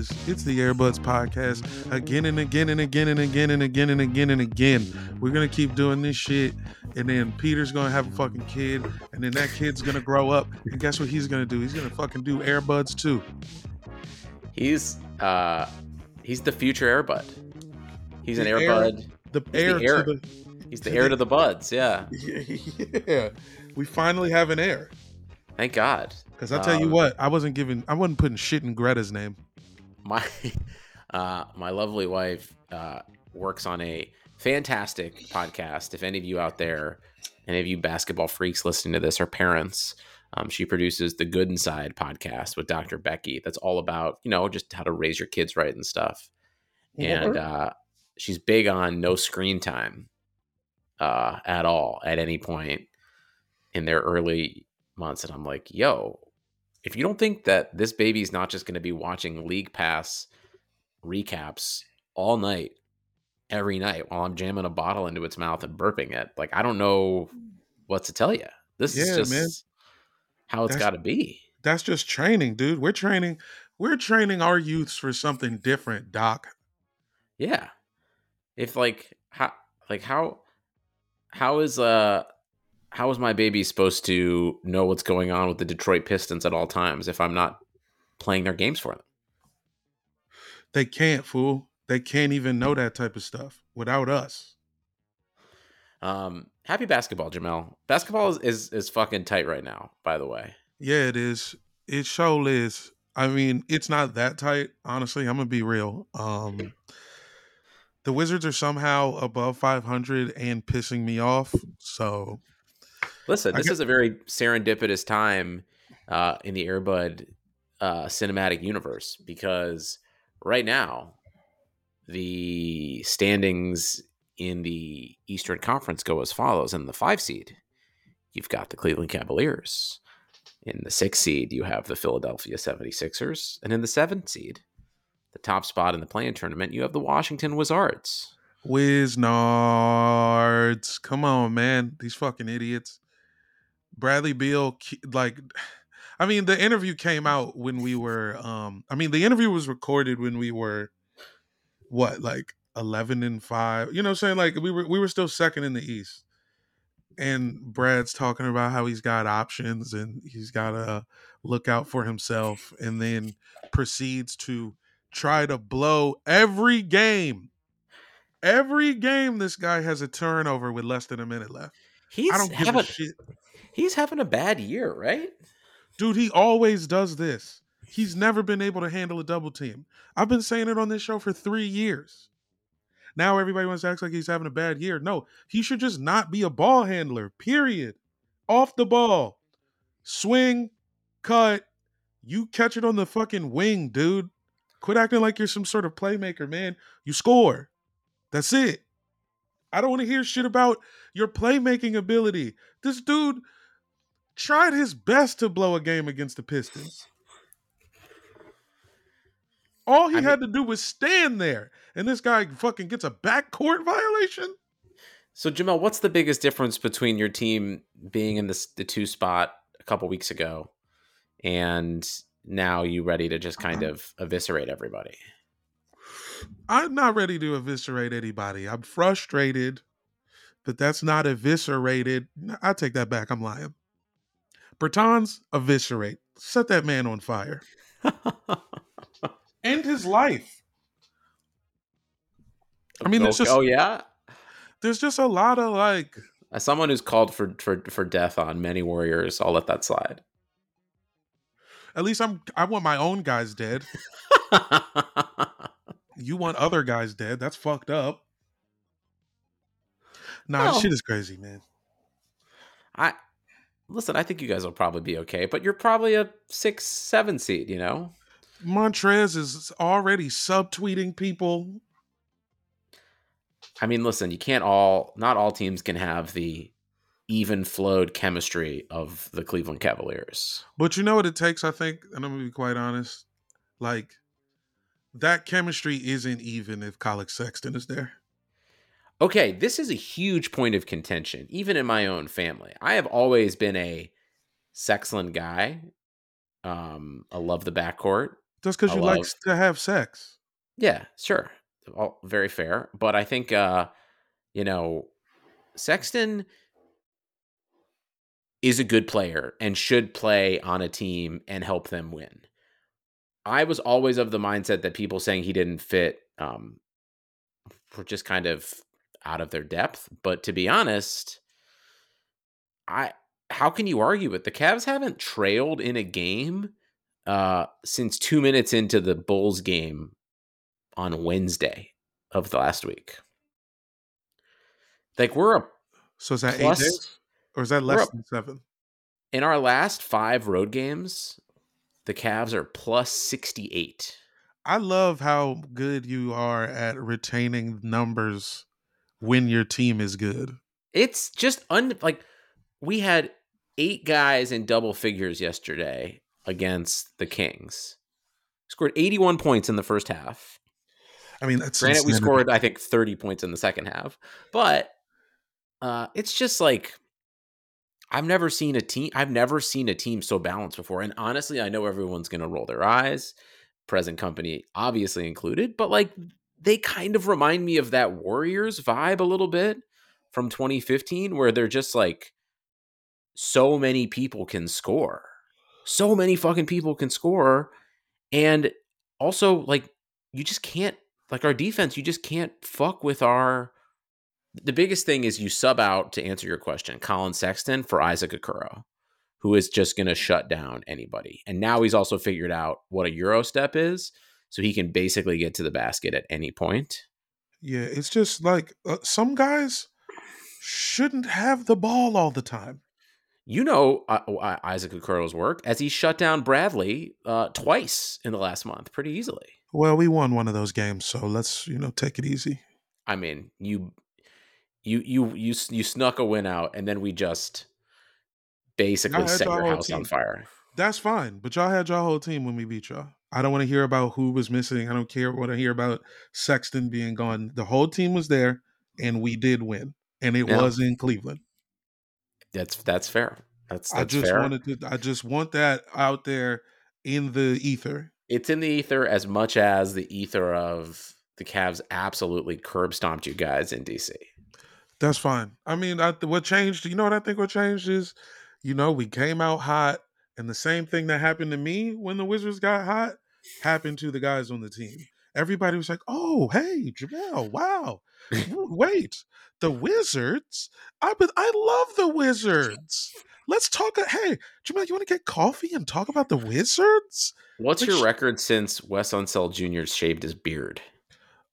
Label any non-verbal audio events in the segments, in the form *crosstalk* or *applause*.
is. It's the Airbuds Podcast again and again and again and again and again and again and again. We're gonna keep doing this shit, and then Peter's gonna have a fucking kid, and then that kid's gonna grow up, and guess what he's gonna do? He's gonna fucking do Airbuds too. He's uh he's the future Airbud. He's an The air- Airbud. The He's heir the heir. to He's the heir to the buds. Yeah. *laughs* yeah. We finally have an heir. Thank God. Because I tell you Um, what, I wasn't giving, I wasn't putting shit in Greta's name. My *laughs* uh, my lovely wife uh, works on a fantastic podcast. If any of you out there, any of you basketball freaks listening to this are parents, um, she produces the Good Inside podcast with Dr. Becky. That's all about you know just how to raise your kids right and stuff. And uh, she's big on no screen time uh, at all at any point in their early months. And I'm like, yo, if you don't think that this baby's not just going to be watching League Pass recaps all night, every night while I'm jamming a bottle into its mouth and burping it, like I don't know what to tell you. This Yeah, is just man. how it's got to be. That's just training, dude. We're training, we're training our youths for something different, Doc. Yeah. If like how like how how is uh how is my baby supposed to know what's going on with the Detroit Pistons at all times if I'm not playing their games for them? They can't, fool. They can't even know that type of stuff without us. Um, happy basketball, Jamel. Basketball is, is is fucking tight right now. By the way, Yeah, it is. It sure is. I mean, it's not that tight, honestly. I'm gonna be real. Um the Wizards are somehow above 500 and pissing me off. So listen, this is a very serendipitous time uh, in the Airbud uh, cinematic universe because right now the standings in the Eastern Conference go as follows: in the five seed, you've got the Cleveland Cavaliers. In the six seed, you have the Philadelphia 76ers. And in the seventh seed, the top spot in the play-in tournament, you have the Washington Wizards. Whiz nards. Come on, man. These fucking idiots. Bradley Beal, like, *sighs* I mean, the interview came out when we were, um, I mean, the interview was recorded when we were, what, like 11 and 5. You know what I'm saying? Like, we were, we were still second in the East. And Brad's talking about how he's got options and he's got to look out for himself and then proceeds to try to blow every game Every game, this guy has a turnover with less than a minute left. He's I don't give having, a shit, he's having a bad year, right? dude. He always does this. He's never been able to handle a double team. I've been saying it on this show for three years. Now everybody wants to act like he's having a bad year. No, he should just not be a ball handler. Period. Off the ball, swing, cut. You catch it on the fucking wing, dude. Quit acting like you're some sort of playmaker, man. You score. That's it. I don't want to hear shit about your playmaking ability. This dude tried his best to blow a game against the Pistons. All he I mean- had to do was stand there, and this guy fucking gets a backcourt violation. So, Jamel, what's the biggest difference between your team being in this, the two spot a couple weeks ago and now you ready to just kind of eviscerate everybody? I'm not ready to eviscerate anybody. I'm frustrated, but that's not eviscerated. I take that back. I'm lying. Bertans eviscerate. Set that man on fire. End his life. I mean, there's oh, just- oh yeah, There's just a lot of like, as someone who's called for for for death on many warriors, I'll let that slide. at least I'm I want my own guys dead. You want other guys dead. That's fucked up. Nah, this shit is crazy, man. I listen. I think you guys will probably be okay, but you're probably a six, seven seed. You know, Montrez is already subtweeting people. I mean, listen. You can't all. Not all teams can have the even flowed chemistry of the Cleveland Cavaliers. But you know what it takes, I think, and I'm gonna be quite honest. Like that chemistry isn't even if Collin Sexton is there. Okay, this is a huge point of contention, even in my own family. I have always been a Sexland guy. Um, I love the backcourt. Just because you love- like to have sex. Yeah, sure. All very fair. But I think uh, you know, Sexton is a good player and should play on a team and help them win. I was always of the mindset that people saying he didn't fit um were just kind of out of their depth. But to be honest, I how can you argue it? The Cavs haven't trailed in a game uh since two minutes into the Bulls game on Wednesday of the last week. Like we're a, So is that Plus- eight days? Or is that less than seven? in our last five road games, the Cavs are plus 68. I love how good you are at retaining numbers when your team is good. It's just un like we had eight guys in double figures yesterday against the Kings. Scored 81 points in the first half. I mean, that's Granted, we scored I think 30 points in the second half, but uh, it's just like I've never seen a team. I've never seen a team so balanced before. And honestly, I know everyone's going to roll their eyes, present company obviously included, but like they kind of remind me of that Warriors vibe a little bit from 2015, where they're just like so many people can score, so many fucking people can score, and also like you just can't like our defense, you just can't fuck with our. The biggest thing is you sub out to answer your question, Collin Sexton for Isaac Okoro, who is just going to shut down anybody. And now he's also figured out what a Euro step is, so he can basically get to the basket at any point. Yeah, it's just like uh, some guys shouldn't have the ball all the time. You know uh, uh, Isaac Okoro's work as he shut down Bradley uh, twice in the last month pretty easily. Well, we won one of those games, so let's you know take it easy. I mean, you you you you you snuck a win out, and then we just basically set your house on fire. That's fine, but y'all had y'all whole team when we beat y'all. I don't want to hear about who was missing. I don't care what I hear about Sexton being gone. The whole team was there, and we did win, and it Yeah. was in Cleveland. That's that's fair. That's I just fair. wanted to. I just want that out there in the ether. It's in the ether as much as the ether of the Cavs absolutely curb stomped you guys in DC. That's fine. I mean, I, what changed? You know what I think? What changed is, you know, we came out hot, and the same thing that happened to me when the Wizards got hot happened to the guys on the team. Everybody was like, "Oh, hey, Jamel! Wow, *laughs* wait, the Wizards! I but I love the Wizards. Let's talk. Hey, Jamel, you want to get coffee and talk about the Wizards? What's your record since Wes Unseld Jr. shaved his beard?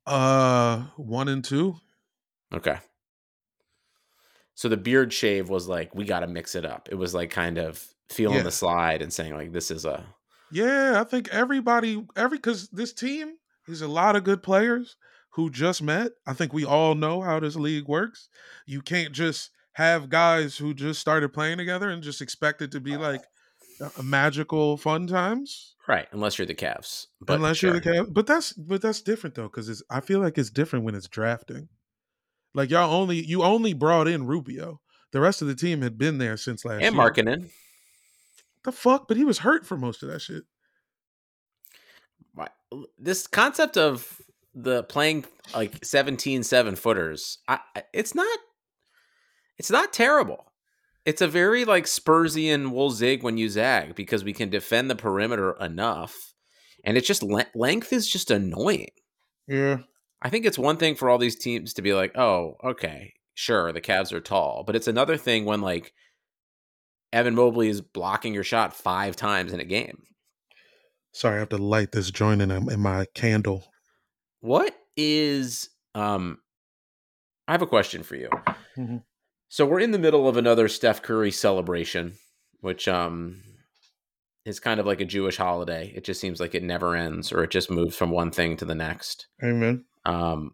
Uh, one and two. Okay. So the beard shave was like, we got to mix it up. It was like kind of feeling Yeah. the slide and saying, like, this is a. Yeah, I think everybody, every because this team is a lot of good players who just met. I think we all know how this league works. You can't just have guys who just started playing together and just expect it to be like magical fun times. Right. Unless you're the Cavs. But Unless you're the. Cavs, but that's but that's different though because it's I feel like it's different when it's drafting. Like y'all only you only brought in Rubio. The rest of the team had been there since last And year. Markkanen. The fuck, but he was hurt for most of that shit. This concept of the playing like 17 seven footers, I, it's not, it's not terrible. It's a very like Spursian we'll zig when you zag because we can defend the perimeter enough. And it's just le- length is just annoying. Yeah. I think it's one thing for all these teams to be like, oh, okay, sure, the Cavs are tall. But it's another thing when like Evan Mobley is blocking your shot five times in a game. Sorry, I have to light this joint in, in my candle. What is um I have a question for you. Mhm. So we're in the middle of another Steph Curry celebration, which um is kind of like a Jewish holiday. It just seems like it never ends or it just moves from one thing to the next. Amen. Um,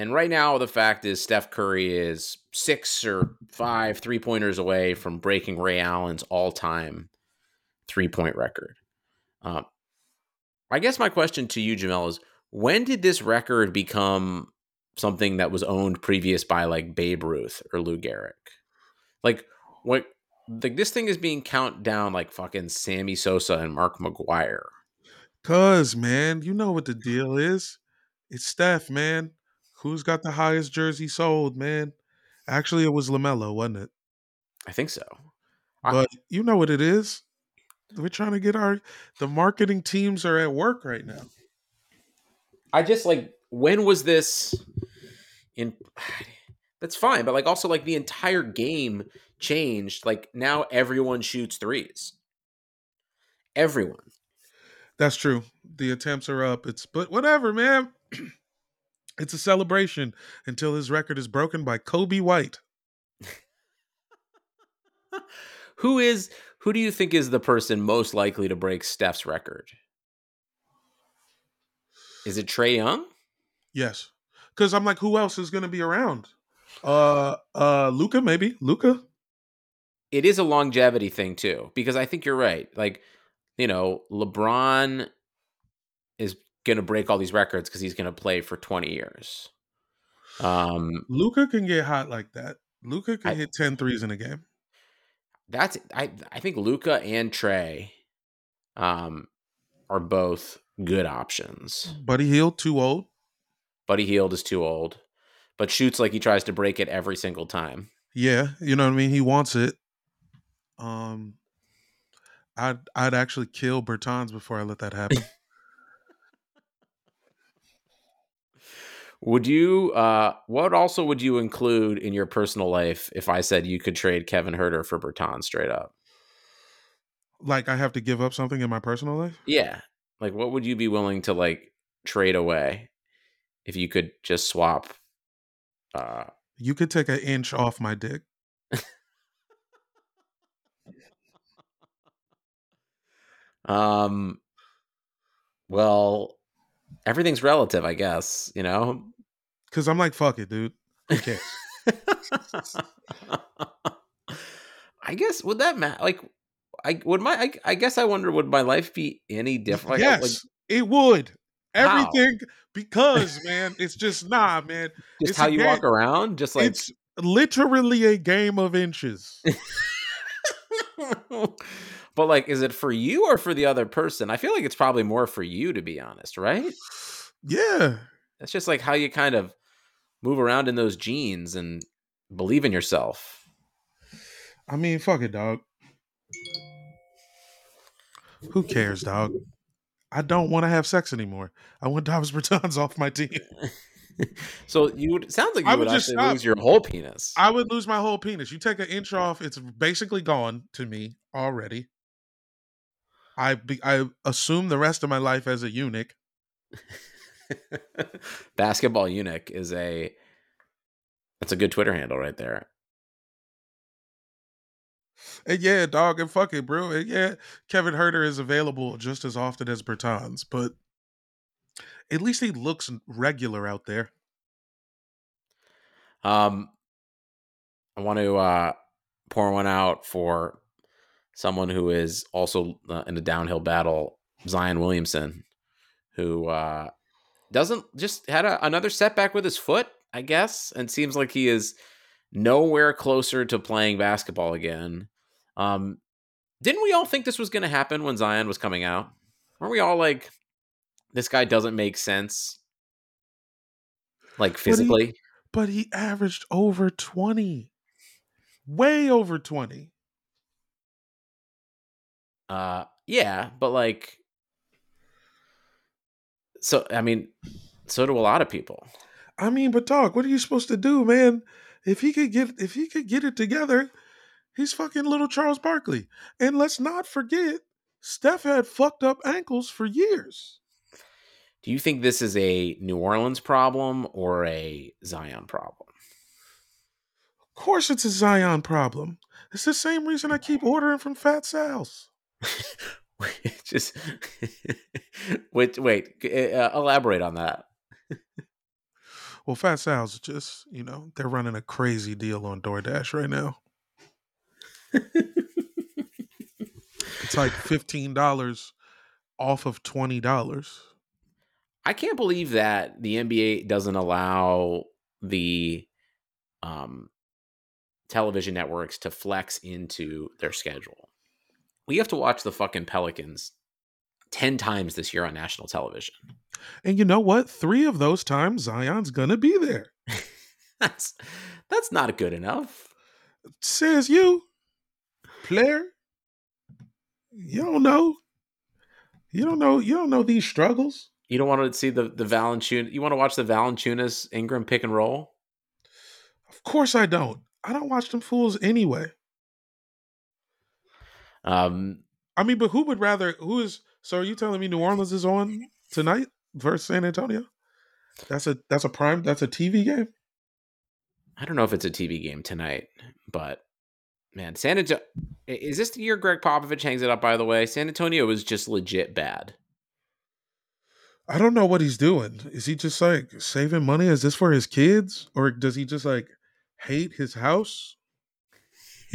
and right now, the fact is Steph Curry is six or five three pointers away from breaking Ray Allen's all time three point record. Um, I guess my question to you, Jamel, is when did this record become something that was owned previous by like Babe Ruth or Lou Gehrig? Like what? Like this thing is being count down like fucking Sammy Sosa and Mark McGwire. Cause man, you know what the deal is. It's Steph, man. Who's got the highest jersey sold, man? Actually, it was LaMelo, wasn't it? I think so. But I, you know what it is. We're trying to get our the marketing teams are at work right now. I just like when was this in *sighs* that's fine, but like also like the entire game changed. Like now everyone shoots threes. Everyone. That's true. The attempts are up. It's but whatever, man. *clears throat* it's a celebration until his record is broken by Coby White. *laughs* who is who do you think is the person most likely to break Steph's record? Is it Trae Young? Yes. Cuz I'm like who else is going to be around? Uh uh Luka maybe. Luka. It is a longevity thing too because I think you're right. Like you know, LeBron is going to break all these records because he's going to play for 20 years. Um, Luka can get hot like that. Luka can I, hit 10 threes in a game. That's I I think Luka and Trae um are both good options. Buddy Hield too old. Buddy Hield is too old, but shoots like he tries to break it every single time. Yeah, you know what I mean. He wants it. Um, I'd I'd actually kill Bertans before I let that happen. Would you uh what also would you include in your personal life if I said you could trade Kevin Huerter for Bertans straight up? Like I have to give up something in my personal life? Yeah. Like what would you be willing to like trade away if you could just swap uh you could take an inch off my dick. *laughs* Um, well, everything's relative, I guess. You know, because I'm like, fuck it, dude. Okay. *laughs* I guess would that matter? Like, I would my I, I, guess I wonder would my life be any different? Like, yes, like, it would. Everything how? because *laughs* man, it's just nah, man. Just it's how you game. walk around, just like it's literally a game of inches. *laughs* But like, is it for you or for the other person? I feel like it's probably more for you, to be honest, right? Yeah. That's just like how you kind of move around in those jeans and believe in yourself. I mean, fuck it, dog. Who cares, dog? I don't want to have sex anymore. I want Davis *laughs* Bertans off my team. so you would sounds like you I would, would actually stop. lose your whole penis. I would lose my whole penis. You take an inch off, it's basically gone to me already. I be, I assume the rest of my life as a eunuch. *laughs* Basketball eunuch is a that's a good Twitter handle right there. And yeah, dog, and fuck it, bro. And yeah, Kevin Huerter is available just as often as Bertans, but at least he looks regular out there. Um, I want to uh pour one out for someone who is also uh, in a downhill battle, Zion Williamson, who uh, doesn't just had a, another setback with his foot, I guess, and seems like he is nowhere closer to playing basketball again. Um, didn't we all think this was going to happen when Zion was coming out? Weren't we all like, this guy doesn't make sense? Like physically? But he, but he averaged over 20. Way over 20. Uh, yeah, but like, so I mean, so do a lot of people. I mean, but dog, what are you supposed to do, man? If he could get if he could get it together, he's fucking little Charles Barkley. And let's not forget, Steph had fucked up ankles for years. Do you think this is a New Orleans problem or a Zion problem? Of course, it's a Zion problem. It's the same reason I keep ordering from Fat Sal's. *laughs* just *laughs* wait, wait, uh, elaborate on that. well, Fat Sal's just you know they're running a crazy deal on DoorDash right now. it's like *laughs* fifteen dollars off of twenty dollars. I can't believe that the NBA doesn't allow the um, television networks to flex into their schedule we have to watch the fucking Pelicans 10 times this year on national television. And you know what? Three of those times Zion's gonna be there. *laughs* that's that's not good enough. Says you, player. You don't know. You don't know. You don't know these struggles. You don't want to see the the Valanciunas. You want to watch the Valanciunas Ingram pick and roll? Of course I don't. I don't watch them fools anyway. Um, I mean, but who would rather? Who is? So are you telling me New Orleans is on tonight versus San Antonio? That's a that's a prime. That's a TV game. I don't know if it's a TV game tonight, but man, San Antonio is this the year Gregg Popovich hangs it up? By the way, San Antonio is just legit bad. I don't know what he's doing. Is he just like saving money? Is this for his kids, or does he just like hate his house?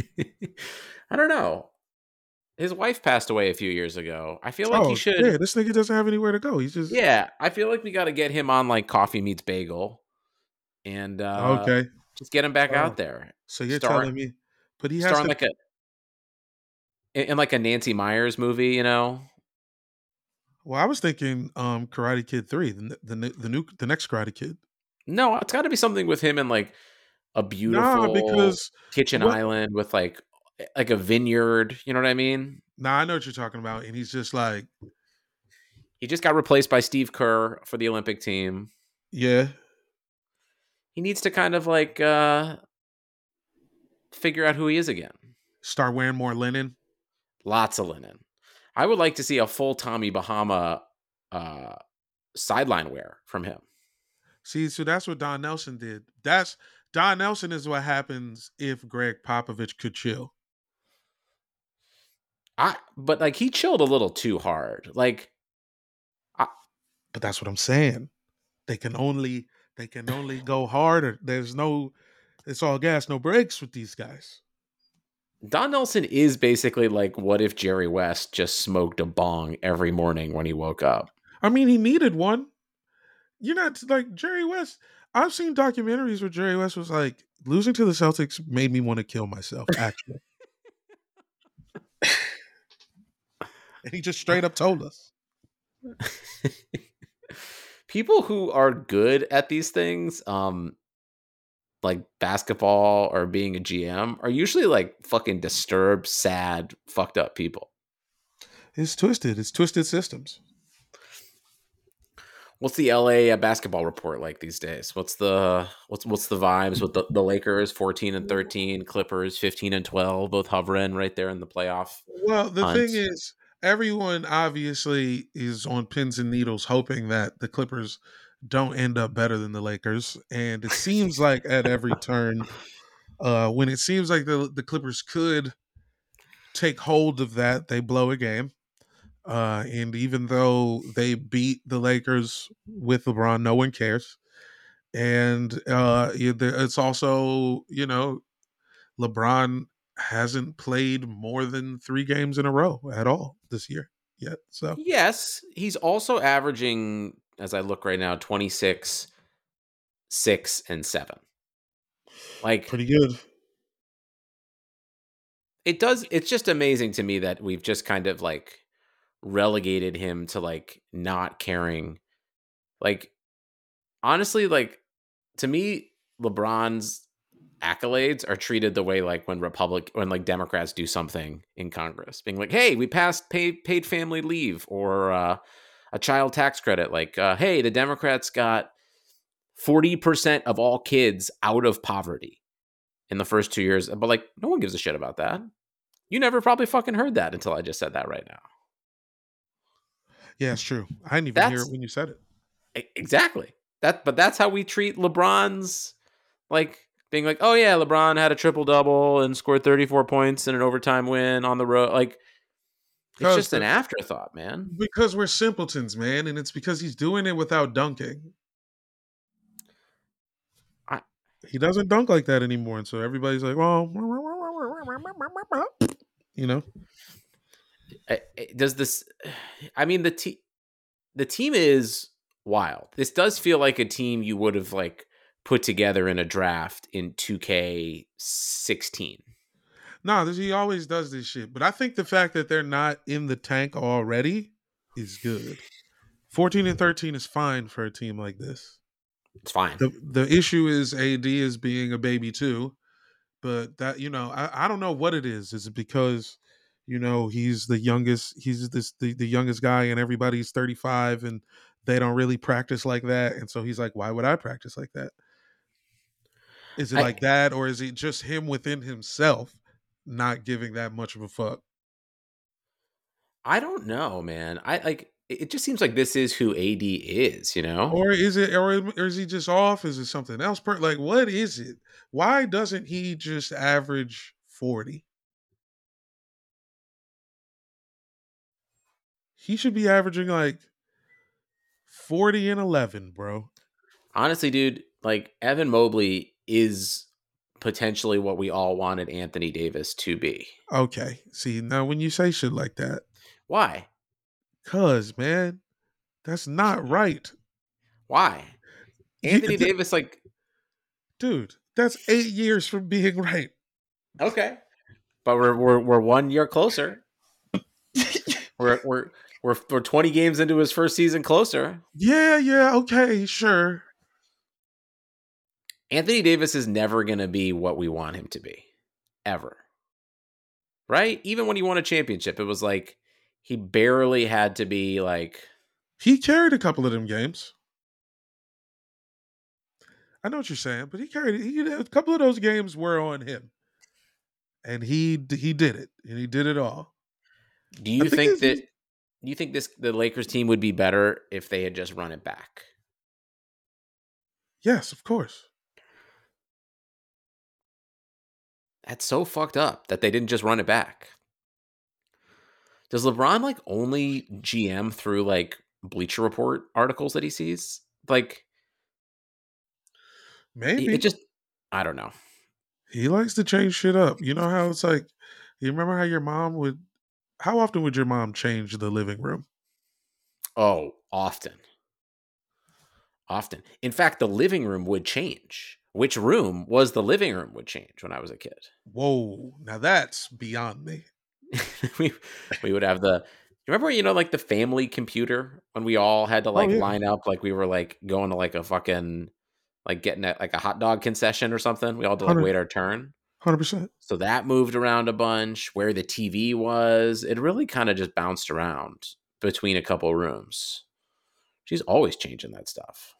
*laughs* I don't know. His wife passed away a few years ago. I feel like oh, he should. Yeah, this nigga doesn't have anywhere to go. He's just Yeah, I feel like we got to get him on like Coffee Meets Bagel, and uh, okay. just get him back Oh, out there. So you're Star- telling me, but he has to. like a in, in like a Nancy Meyers movie, you know. well, I was thinking, um, Karate Kid three, the the the, the new the next Karate Kid. No, it's got to be something with him and like a beautiful Nah, because kitchen what- island with like like a vineyard. You know what I mean? No, I know what you're talking about, and he's just like, He just got replaced by Steve Kerr for the Olympic team. yeah, He needs to kind of like uh figure out who he is again. start wearing more linen. Lots of linen. I would like to see a full Tommy Bahama uh sideline wear from him. See, so that's what Don Nelson did. That's Don Nelson is what happens if Gregg Popovich could chill. I but like he chilled a little too hard. Like I, But that's what I'm saying. They can only they can only go harder. There's no it's all gas, no brakes with these guys. Don Nelson is basically like what if Jerry West just smoked a bong every morning when he woke up. I mean, he needed one. You're not like Jerry West. I've seen documentaries where Jerry West was like, losing to the Celtics made me want to kill myself, actually. *laughs* and *laughs* he just straight up told us. *laughs* People who are good at these things, um like basketball or being a GM are usually like fucking disturbed, sad, fucked up people. It's twisted. It's twisted systems. What's the LA basketball report like these days? What's the what's what's the vibes with the, the Lakers 14 and 13, Clippers 15 and 12, both hovering right there in the playoff. Well, the Hunt. thing is, everyone obviously is on pins and needles hoping that the Clippers don't end up better than the Lakers. And it seems like at every turn, uh, when it seems like the the Clippers could take hold of that, they blow a game. Uh, and even though they beat the Lakers with LeBron, no one cares. And uh, it's also, you know, LeBron hasn't played more than three games in a row at all this year yet. So Yes, he's also averaging as I look right now 26 6 and 7. Like pretty good. it does it's just amazing to me that we've just kind of like relegated him to like not caring like honestly like to me lebron's accolades are treated the way like when republic when like democrats do something in congress being like hey we passed paid paid family leave or uh, a child tax credit like uh, hey the democrats got 40% of all kids out of poverty in the first two years but like no one gives a shit about that you never probably fucking heard that until I just said that right now. Yeah, it's true. I didn't even hear it when you said it. Exactly. That but that's how we treat LeBron's like being like, "Oh yeah, LeBron had a triple double and scored 34 points in an overtime win on the road." Like it's just an afterthought, man. Because we're simpletons, man, and it's because he's doing it without dunking. I- he doesn't dunk like that anymore, and so everybody's like, "Well, you know." Does this I mean the te- the team is wild. This does feel like a team you would have like put together in a draft in 2K16. No, this, he always does this shit. But I think the fact that they're not in the tank already is good. 14 and 13 is fine for a team like this. It's fine. The the issue is AD is being a baby too. But that you know, I, I don't know what it is. Is it because you know he's the youngest he's this the, the youngest guy and everybody's 35 and they don't really practice like that and so he's like why would i practice like that is it I- like that or is it just him within himself not giving that much of a fuck? I don't know, man. I like it just seems like this is who AD is, you know? or is it or, or is he just off? Is it something else like what is it? Why doesn't he just average 40 he should be averaging like 40 and 11 bro. Honestly, dude, like Evan Mobley is potentially what we all wanted Anthony Davis to be. Okay. See, now when you say shit like that, Why? cuz man, that's not right. Why? Anthony th- Davis, like, Dude, that's 8 years from being right. okay. But we're we're we're one year closer. we're we're we're we're 20 games into his first season closer. yeah, yeah, okay, sure. Anthony Davis is never going to be what we want him to be. Ever. Right? Even when he won a championship, it was like he barely had to be like He carried a couple of them games. I know what you're saying, but he carried he a couple of those games were on him. And he he did it. And he did it all. Do you think think that do you think this the Lakers team would be better if they had just run it back? Yes, of course. That's so fucked up that they didn't just run it back. Does LeBron like only GM through like Bleacher Report articles that he sees? Like Maybe it just I don't know. He likes to change shit up. You know how it's like. You remember how your mom would? How often would your mom change the living room? Oh, often. Often. In fact, the living room would change. Which room was the living room would change when I was a kid. Whoa! Now that's beyond me. *laughs* we we would have the remember you know like the family computer when we all had to oh, like yeah. line up like we were like going to like a fucking like getting at like a hot dog concession or something. We all had to like wait our turn. Hundred percent. So that moved around a bunch. Where the TV was, it really kind of just bounced around between a couple rooms. She's always changing that stuff.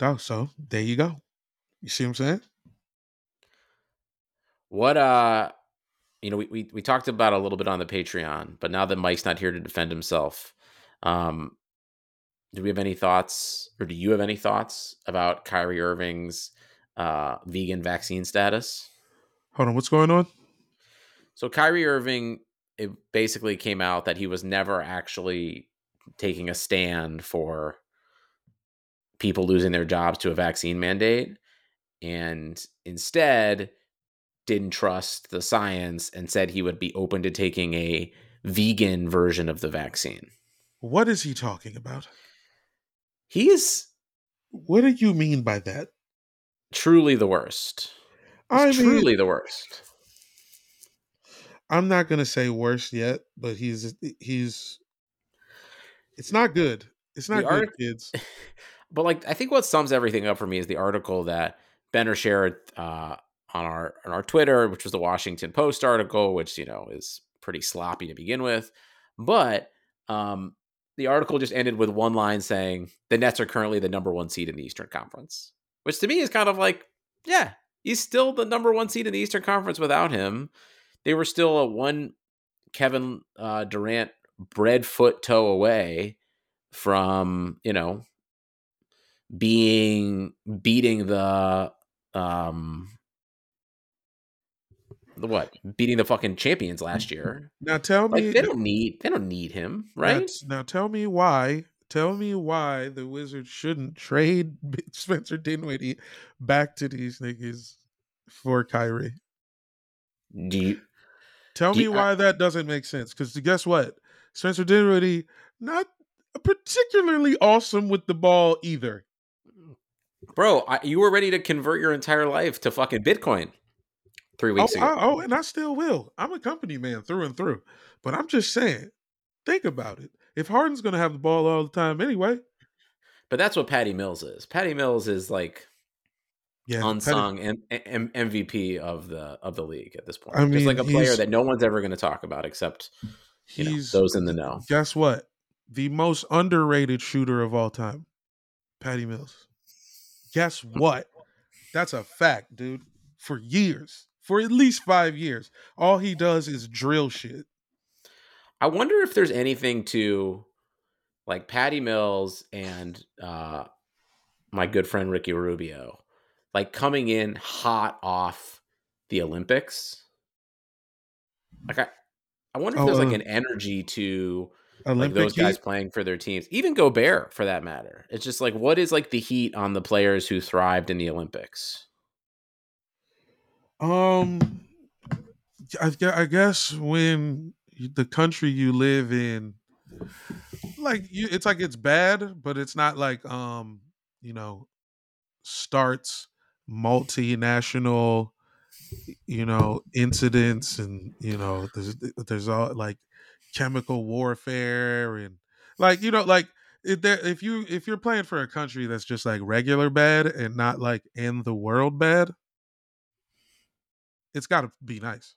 Oh, so there you go. You see what I'm saying? What uh you know, we, we we talked about a little bit on the Patreon, but now that Mike's not here to defend himself, um do we have any thoughts or do you have any thoughts about Kyrie Irving's uh vegan vaccine status? Hold on. What's going on? So Kyrie Irving it basically came out that he was never actually taking a stand for people losing their jobs to a vaccine mandate and instead didn't trust the science and said he would be open to taking a vegan version of the vaccine. What is he talking about? He is What do you mean by that? truly the worst. He's I mean, truly the worst. I'm not gonna say worst yet, but he's he's. It's not good. It's not The good, artic- kids. *laughs* But like, I think what sums everything up for me is the article that Benner shared uh, on our on our Twitter, which was the Washington Post article, which you know is pretty sloppy to begin with. But um, the article just ended with one line saying the Nets are currently the number one seed in the Eastern Conference, which to me is kind of like, yeah, he's still the number one seed in the Eastern Conference without him. They were still a one Kevin uh, Durant bread foot toe away from you know being beating the um the what beating the fucking champions last year Now tell like me. they don't need they don't need him right Now tell me why. Tell me why the Wizards shouldn't trade *laughs* Spencer Dinwiddie back to these niggas for Kyrie. do you Tell Do me you- why that doesn't make sense. Because guess what? Spencer Dinwiddie not particularly awesome with the ball either. Bro I, you were ready to convert your entire life to fucking bitcoin three oh, weeks ago I- oh, and I still will. I'm a company man through and through. But I'm just saying, Think about it. If Harden's going to have the ball all the time anyway, But that's what Patty Mills is. Patty Mills is like yeah, unsung M- M- MVP of the of the league at this point. I Just like a player that no one's ever going to talk about except you know, those in the know. guess what? The most underrated shooter of all time, Patty Mills. Guess *laughs* what? That's a fact, dude. For years, for at least five years, all he does is drill shit. I wonder if there's anything to like Patty Mills and uh, my good friend Ricky Rubio, like coming in hot off the Olympics. Like I, I wonder if Oh, there's like uh, an energy to like Olympic those guys heat? playing for their teams, even Gobert for that matter. It's just like what is like the heat on the players who thrived in the Olympics. Um, I, I guess when the country you live in, like you, it's like it's bad, but it's not like um, you know, starts multinational, you know, incidents and you know, there's there's all like chemical warfare and like you know, like if there if you if you're playing for a country that's just like regular bad and not like in the world bad, it's got to be nice.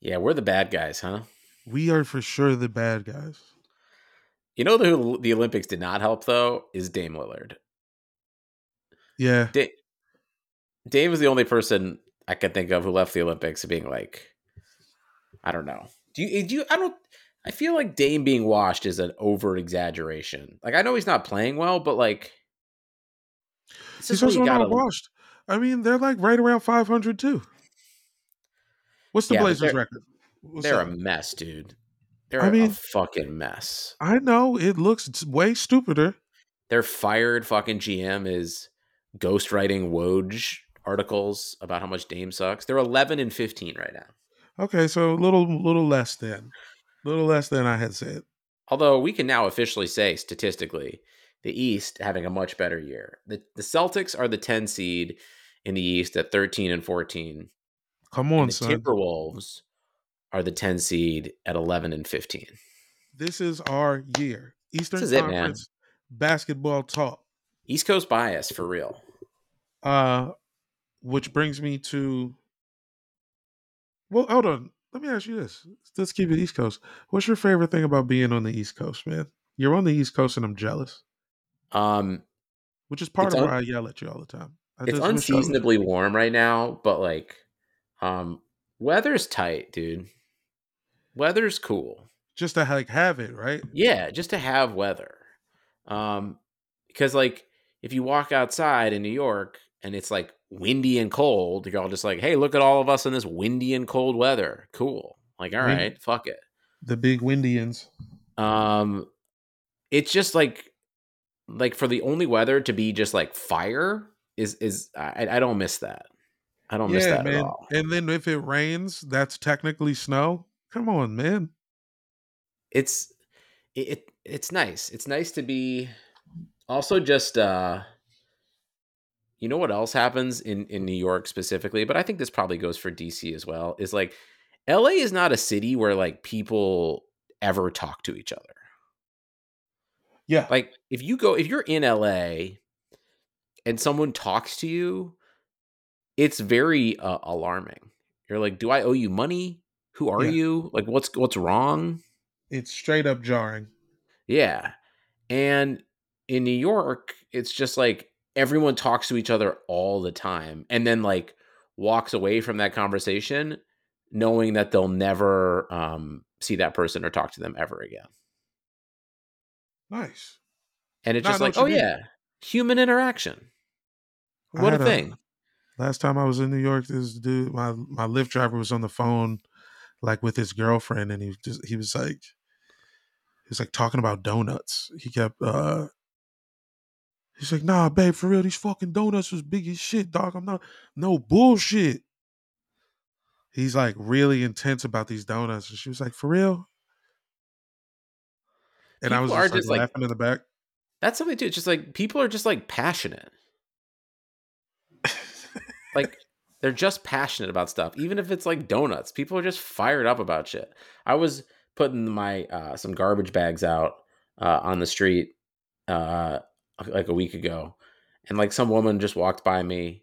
Yeah, we're the bad guys, huh? We are for sure the bad guys. You know who the Olympics did not help though is Dame Lillard. Yeah. Da- Dame was the only person I could think of who left the Olympics being like, I don't know. Do you? Eh, do you? I don't. I feel like Dame being washed is an over exaggeration. Like I know he's not playing well, but like, He's also not washed. I mean, they're like right around 500 too. What's the Yeah, Blazers record? What's They're up? a mess, dude. They're I a mean- fucking mess. I know it looks way stupider. Their fired fucking GM is ghostwriting Woj articles about how much Dame sucks. They're 11 and 15 right now. Okay, so a little little less than. a little less than I had said. Although we can now officially say statistically, the East having a much better year. The the Celtics are the 10 seed in the East at 13 and 14. Come And on, the son. Timberwolves are the 10 seed at 11 and 15. This is our year. Eastern is it. Conference basketball talk. East Coast bias for real. Uh which brings me to Well, hold on. Let me ask you this. Let's keep it East Coast. What's your favorite thing about being on the East Coast, man? You're on the East Coast and I'm jealous. Um Which is part of un- why I yell at you all the time. I it's just wish I was- unseasonably warm right now, but like um weather's tight, dude. Weather's cool. just to like have it, right? Yeah, just to have weather. Um because like if you walk outside in New York and it's like windy and cold, you're all just like, "Hey, look at all of us in this windy and cold weather." Cool. Like, all right, fuck it. The big Windians. Um it's just like like for the only weather to be just like fire is is I, I don't miss that. I don't miss that at all. And then if it rains, that's technically snow. Come on, man. it's it, it it's nice. It's nice to be also just uh you know what else happens in in New York specifically, but I think this probably goes for DC as well. Is like LA is not a city where like people ever talk to each other. Yeah. Like if you go if you're in LA and someone talks to you, it's very uh, alarming. You're like, "Do I owe you money? Who are Yeah. you? Like what's what's wrong?" It's straight up jarring. Yeah. And in New York, it's just like everyone talks to each other all the time and then like walks away from that conversation knowing that they'll never um, see that person or talk to them ever again. Nice. And it's No, just like, oh mean. yeah, human interaction. What a thing. Last time I was in New York, this dude, my my Lyft driver was on the phone, like with his girlfriend, and he just he was like, he was like talking about donuts. He kept, uh he's like, nah, babe, for real, these fucking donuts was big as shit, dog. I'm not, no bullshit. He's like really intense about these donuts, and she was like, for real. And I was People just, like, like- laughing in the back. That's something too. It's just like people are just like passionate. like they're just passionate about stuff even if it's like donuts people are just fired up about shit i was putting my uh, some garbage bags out uh, on the street uh, like a week ago, and like some woman just walked by me,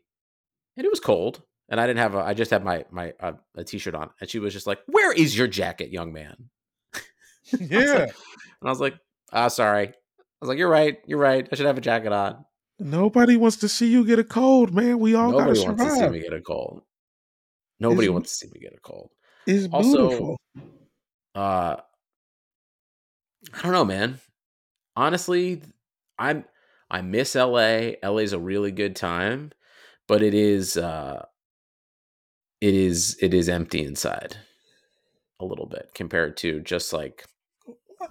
and it was cold, and I didn't have a. I just had my my uh, a t-shirt on, and she was just like, "Where is your jacket, young man?" *laughs* Yeah. and I was like, "Ah, sorry." I was like, "You're right. You're right. I should have a jacket on." Nobody wants to see you get a cold, man. We all gotta Nobody wants to see me get a cold. Nobody It's- wants to see me get a cold. It's Also- beautiful. Uh, I don't know, man. Honestly, I'm I miss LA. LA's a really good time, but it is uh it is it is empty inside a little bit compared to just like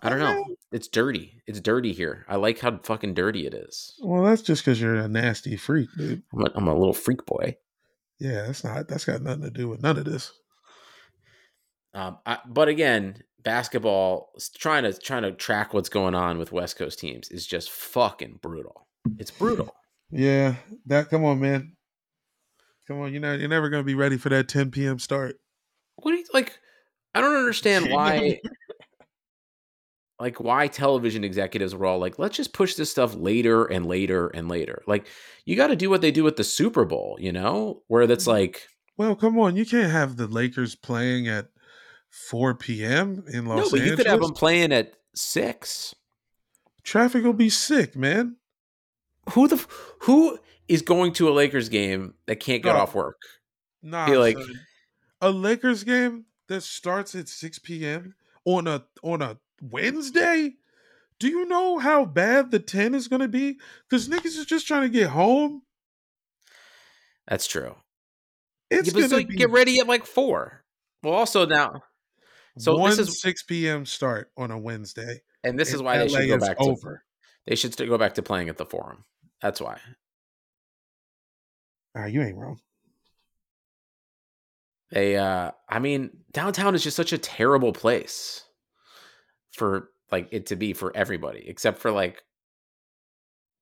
I don't know. It's dirty. It's dirty here. I like how fucking dirty it is. Well, that's just because you're a nasty freak, dude. I'm a, I'm a little freak boy. Yeah, that's not. That's got nothing to do with none of this. Um, I, but again, basketball trying to trying to track what's going on with West Coast teams is just fucking brutal. It's brutal. Yeah, that. Come on, man. Come on, you know you're never gonna be ready for that 10 p.m. start. What do you like? I don't understand *laughs* why. like why television executives were all like, let's just push this stuff later and later and later. Like you got to do what they do with the Super Bowl, you know, where that's mm. like, Well, come on, you can't have the Lakers playing at 4 p.m. in Los Angeles. no, but Angeles. you could have them playing at six. Traffic will be sick, man. Who the who is going to a Lakers game that can't get No. off work? Nah, Be like- son. a Lakers game that starts at 6 p.m. on a on a Wednesday. Do you know how bad the 10 is gonna be? Because niggas is just trying to get home. That's true. It's Yeah, gonna be get ready at like four. Well, also now, so one this is- 6 p.m. start on a Wednesday. and this is why they LA should go back to over. they should go back to playing at the Forum. That's why. Ah, you ain't wrong. They uh I mean, downtown is just such a terrible place for like it to be for everybody, except for like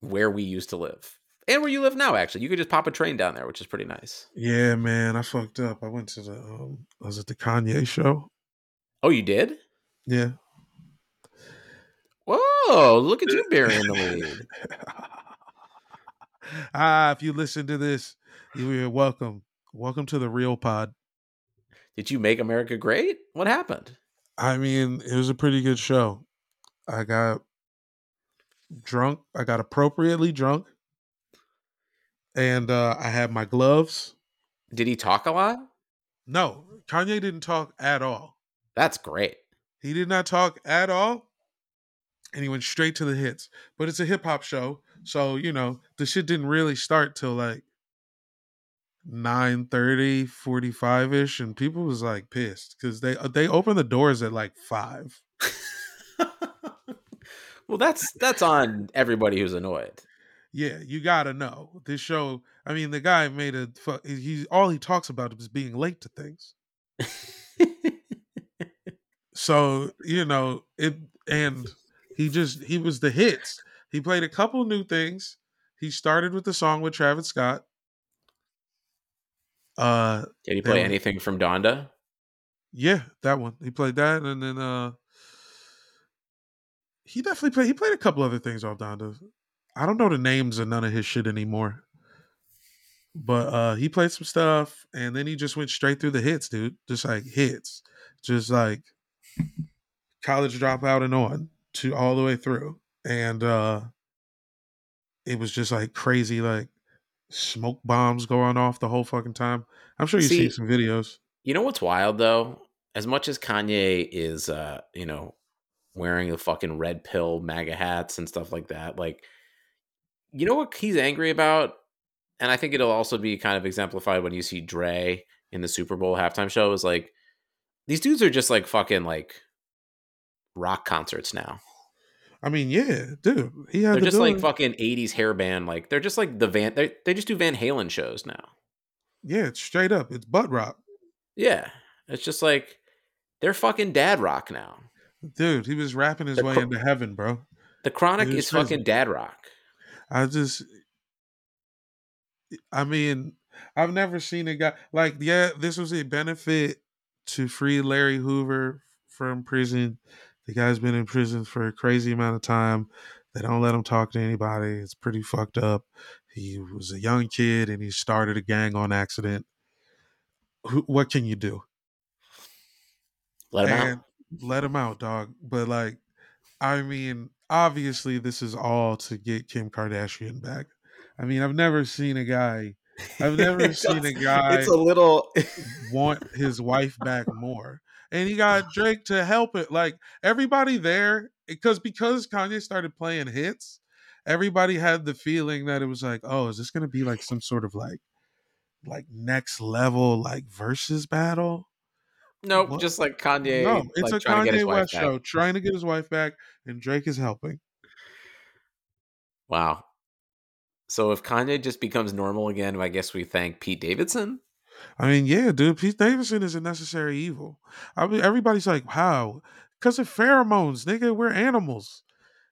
where we used to live. And where you live now, actually. You could just pop a train down there, which is pretty nice. Yeah, man, I fucked up. I went to the um was it the Kanye show? Oh, you did? Yeah. Whoa, look at you burying the lead. *laughs* ah, if you listen to this, you are welcome. Welcome to the real pod. Did you make America great? What happened? I mean, it was a pretty good show. I got drunk. I got appropriately drunk. And uh I had my gloves. Did he talk a lot? No, Kanye didn't talk at all. That's great. He did not talk at all. And he went straight to the hits. But it's a hip hop show. So, you know, the shit didn't really start till like 9 30, 45 ish. And people was like pissed because they uh, they opened the doors at like five. *laughs* well, that's that's on everybody who's annoyed. Yeah, you gotta know this show. I mean, the guy made a. He all he talks about is being late to things. *laughs* So you know it, and he just he was the hits. He played a couple new things. He started with the song with Travis Scott. Uh, Did he play anything from Donda? yeah, that one. He played that, and then uh, he definitely played. He played a couple other things off Donda. I don't know the names of none of his shit anymore. But uh he played some stuff, and then he just went straight through the hits, dude. Just like hits, just like college dropout and on to all the way through, and uh it was just like crazy, like smoke bombs going off the whole fucking time. I'm sure you've See, seen some videos. You know what's wild though? As much as Kanye is uh, you know, wearing the fucking red pill MAGA hats and stuff like that, like you know what he's angry about? And I think it'll also be kind of exemplified when you see Dre in the Super Bowl halftime show is like these dudes are just like fucking like rock concerts now. I mean, yeah, dude, he had They're just like ability- fucking 80s hair band like they're just like the Van they they just do Van Halen shows now. yeah, it's straight up. It's butt rock, Yeah. It's just like they're fucking dad rock now. dude. He was rapping his The way cro- into heaven, bro. The Chronic It is is crazy. fucking dad rock. I just, I mean, I've never seen a guy like, yeah, this was a benefit to free Larry Hoover from prison. The guy's been in prison for a crazy amount of time. They don't let him talk to anybody. It's pretty fucked up. He was a young kid and he started a gang on accident. What can you do? Let him and out. let him out, dog. But like, I mean, obviously, this is all to get Kim Kardashian back. I mean, I've never seen a guy. I've never *laughs* seen a guy It's a little. *laughs* want his wife back more. And he got Drake to help it. Like everybody there, because because Kanye started playing hits, everybody had the feeling that it was like, oh, is this gonna be like some sort of like like next level like versus battle? nope, What? just like Kanye. no, it's like, a trying to get his Kanye West back. show trying to get his wife back, and Drake is helping. Wow. So if Kanye just becomes normal again, I guess we thank Pete Davidson. I mean, yeah, dude, Pete Davidson is a necessary evil. I mean, everybody's like, how? Because of pheromones, nigga. We're animals.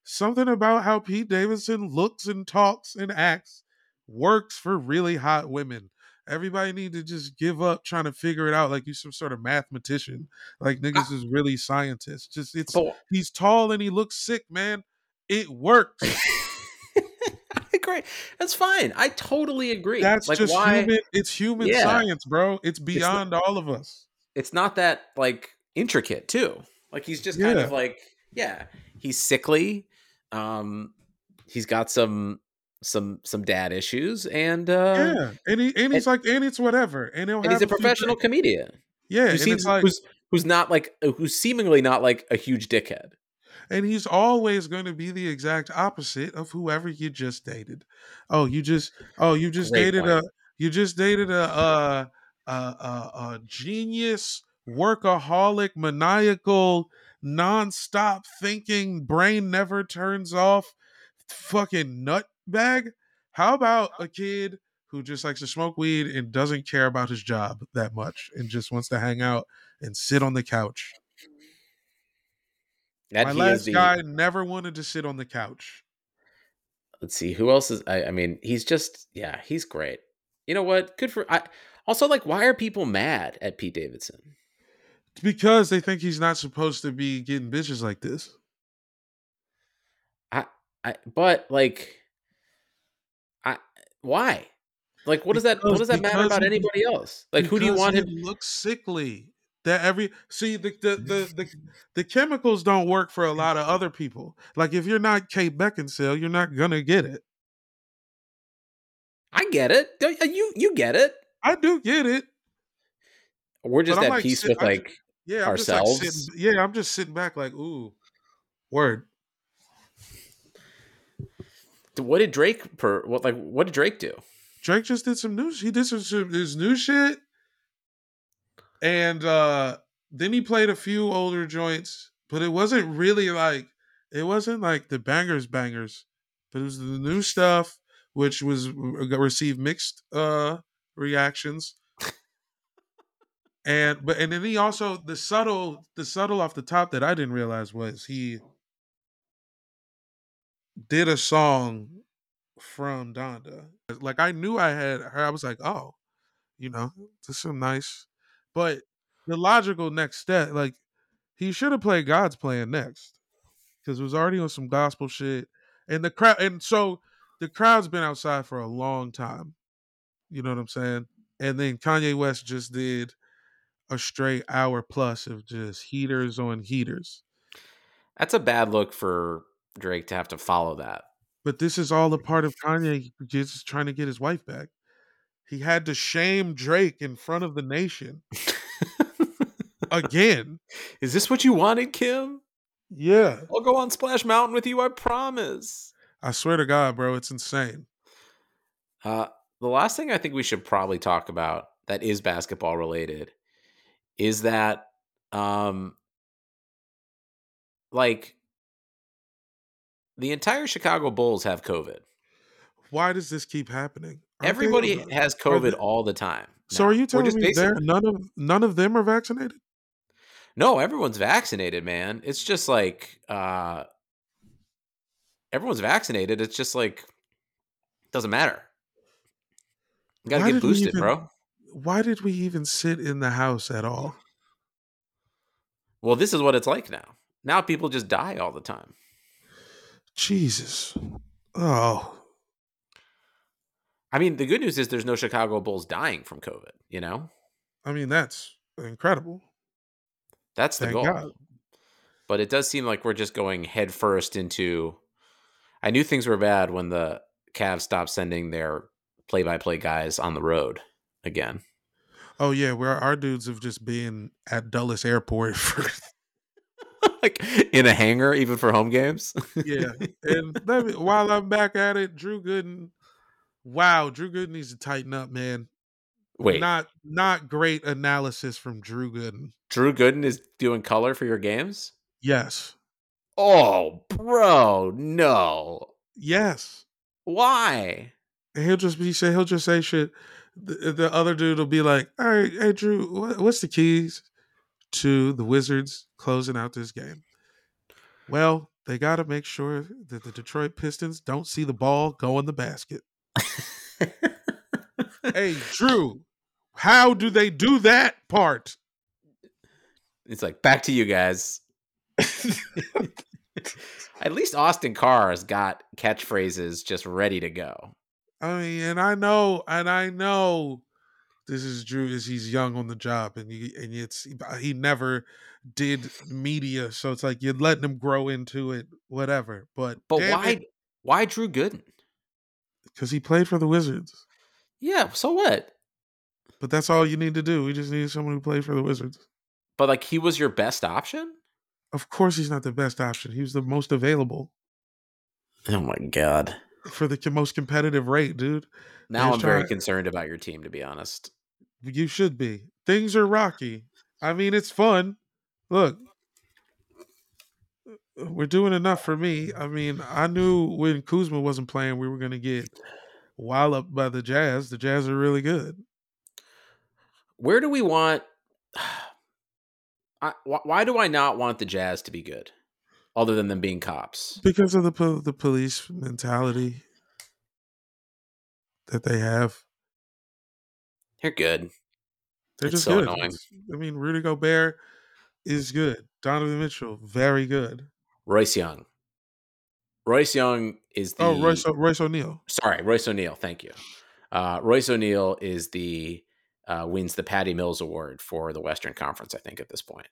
Something about how Pete Davidson looks and talks and acts works for really hot women. Everybody need to just give up trying to figure it out like you some sort of mathematician. Like uh niggas is really scientists. Just it's But he's tall and he looks sick, man. It works. *laughs* Agree. That's fine. I totally agree. That's like just why human. It's human Yeah. science, bro. It's not- beyond all of us. it's not that like intricate too. Like he's just kind Yeah. of like yeah, he's sickly. Um he's got some some some dad issues and uh yeah, and he and he's like, and it's whatever, and and he's a few professional comedian. Yeah, Who and seems it's like, who's who's not like who's seemingly not like a huge dickhead. And he's always going to be the exact opposite of whoever you just dated. Oh, you just, oh, you just Great dated point. a, you just dated a, uh, a, a, a genius, workaholic, maniacal, nonstop thinking, brain never turns off, fucking nut bag. How about a kid who just likes to smoke weed and doesn't care about his job that much and just wants to hang out and sit on the couch? That My last the guy never wanted to sit on the couch. let's see who else is I, I mean he's just yeah he's great you know what good for i also like why are people mad at pete davidson because they think he's not supposed to be getting bitches like this. i i but like i why like what does that what does that matter about anybody else like who do you want him looks sickly. That every see the the, the *laughs* the the chemicals don't work for a lot of other people. Like if you're not Kate Beckinsale, you're not gonna get it. i get it uh, you you get it I do get it. we're just But at like peace sit- with I'm like Yeah, I'm just like Ourselves? sitting, yeah, I'm just sitting back like, ooh, word. what did drake per what like what did drake do Drake just did some news. He did some, some his new shit, and uh then he played a few older joints, but it wasn't really like it wasn't like the bangers bangers, but it was the new stuff, which was received mixed uh reactions. And but and then he also the subtle the subtle off the top that I didn't realize was he did a song from Donda. Like I knew I had her. I was like, oh, you know, this is some nice. But the logical next step, like he should have played God's Plan next because it was already on some gospel shit, and the crowd, and so the crowd's been outside for a long time. You know what I'm saying? And then Kanye West just did a straight hour plus of just heaters on heaters. that's a bad look for drake to have to follow that But this is all a part of Kanye just trying to get his wife back. He had to shame Drake in front of the nation *laughs* again. is this what you wanted kim Yeah. i'll go on splash mountain with you i promise I swear to God, bro, it's insane. Uh, the last thing I think we should probably talk about that is basketball related is that, um, like, the entire Chicago Bulls have COVID. Why does this keep happening? Aren't they- Everybody has COVID they- all the time. So are you telling me none of none of them are vaccinated? No, everyone's vaccinated, man. It's just like uh everyone's vaccinated. It's just like doesn't matter. You gotta Why get boosted, even- bro. Why did we even sit in the house at all? Well, this is what it's like now. Now people just die all the time. Jesus. Oh, I mean, the good news is there's no Chicago Bulls dying from COVID, you know? I mean that's incredible. That's the Thank goal. God. But it does seem like we're just going headfirst into. I knew things were bad when the Cavs stopped sending their play-by-play guys on the road again. Oh yeah, where our dudes have just been at Dulles Airport *laughs* for like in a hangar, even for home games. yeah. *laughs* And me, while I'm back at it, Drew Gooden. Wow, Drew Gooden needs to tighten up, man. Wait, Not not great analysis from Drew Gooden. Drew Gooden is doing color for your games? Yes. Oh, bro, no. Yes. Why? And he'll just be say he'll just say shit. The, the other dude will be like, "All right, hey Drew, what, what's the keys to the Wizards closing out this game?" Well, they got to make sure that the Detroit Pistons don't see the ball go in the basket. *laughs* hey, Drew, how do they do that part? It's like back to you guys. *laughs* At least Austin Carr has got catchphrases just ready to go. I mean, and I know, and I know this is Drew is he's young on the job, and he, and it's he never did media, so it's like you're letting him grow into it, whatever. But But why why Drew Gooden? Because he played for the Wizards. Yeah, so what? But that's all you need to do. We just need someone who played for the Wizards. But like he was your best option? Of course, he's not the best option. He was the most available Oh my god. for the most competitive rate, dude. Now I'm very concerned about your team to be honest. You should be. Things are rocky. I mean, it's fun. Look, Uh, we're doing enough for me. I mean, I knew when Kuzma wasn't playing, we were going to get walloped by the Jazz. The Jazz are really good. Where do we want *sighs* I, why do I not want the Jazz to be good? Other than them being cops. because of the po- the police mentality that they have. They're good. They're It's just so good. annoying. I mean, Rudy Gobert is good. Donovan Mitchell, very good. Royce Young. Royce Young is the Oh, Royce Royce O'Neale. sorry, Royce O'Neale. Thank you. Uh, Royce O'Neale is the uh, wins the Patty Mills Award for the Western Conference. I think at this point,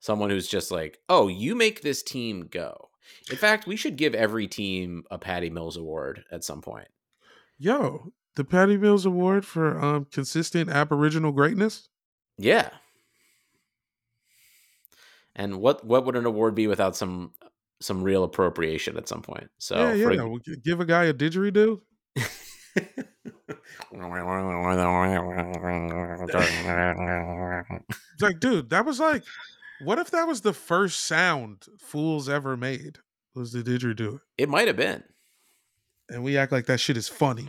someone who's just like, oh, you make this team go. In fact, we should give every team a Patty Mills Award at some point. Yo, the Patty Mills Award for um consistent Aboriginal greatness. Yeah. And what what would an award be without some some real appropriation at some point? So yeah, yeah. give a guy a didgeridoo. It's *laughs* like, dude, that was like, what if that was the first sound fools ever made? Was the didgeridoo? it might have been. And we act like that shit is funny.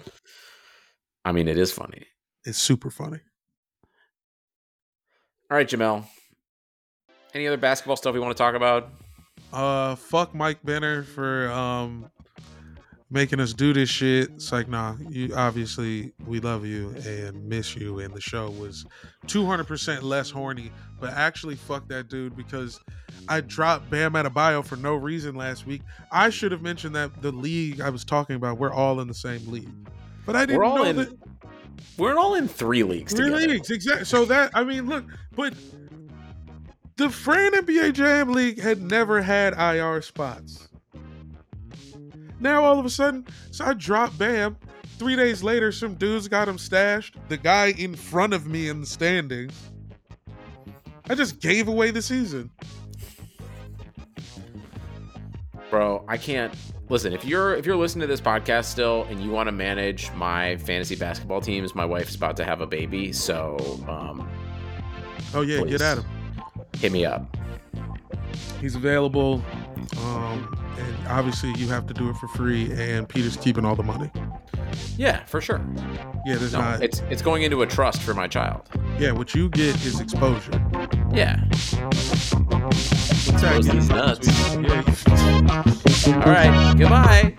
I mean, it is funny. It's super funny. All right, Jamel. Any other basketball stuff we want to talk about? Uh, fuck Mike Benner for um making us do this shit. It's like, nah, you obviously we love you and miss you, and the show was two hundred percent less horny. But actually, fuck that dude because I dropped Bam out of bio for no reason last week. I should have mentioned that the league I was talking about, we're all in the same league, but I didn't We're all know in that. We're all in three leagues Three together. leagues, exactly. So that I mean, look, but the Fran NBA Jam League had never had IR spots. Now all of a sudden, so I drop Bam. Three days later, some dudes got him stashed. The guy in front of me in the standings. I just gave away the season. Bro, I can't listen. If you're if you're listening to this podcast still and you want to manage my fantasy basketball teams, my wife's about to have a baby, so um, Oh yeah, Please. get at him. Hit me up. He's available. Um, and obviously you have to do it for free. And Peter's keeping all the money. Yeah, for sure. Yeah, there's No, not. it's it's going into a trust for my child. Yeah, what you get is exposure. Yeah. Expose these nuts. Yeah. All right. Goodbye.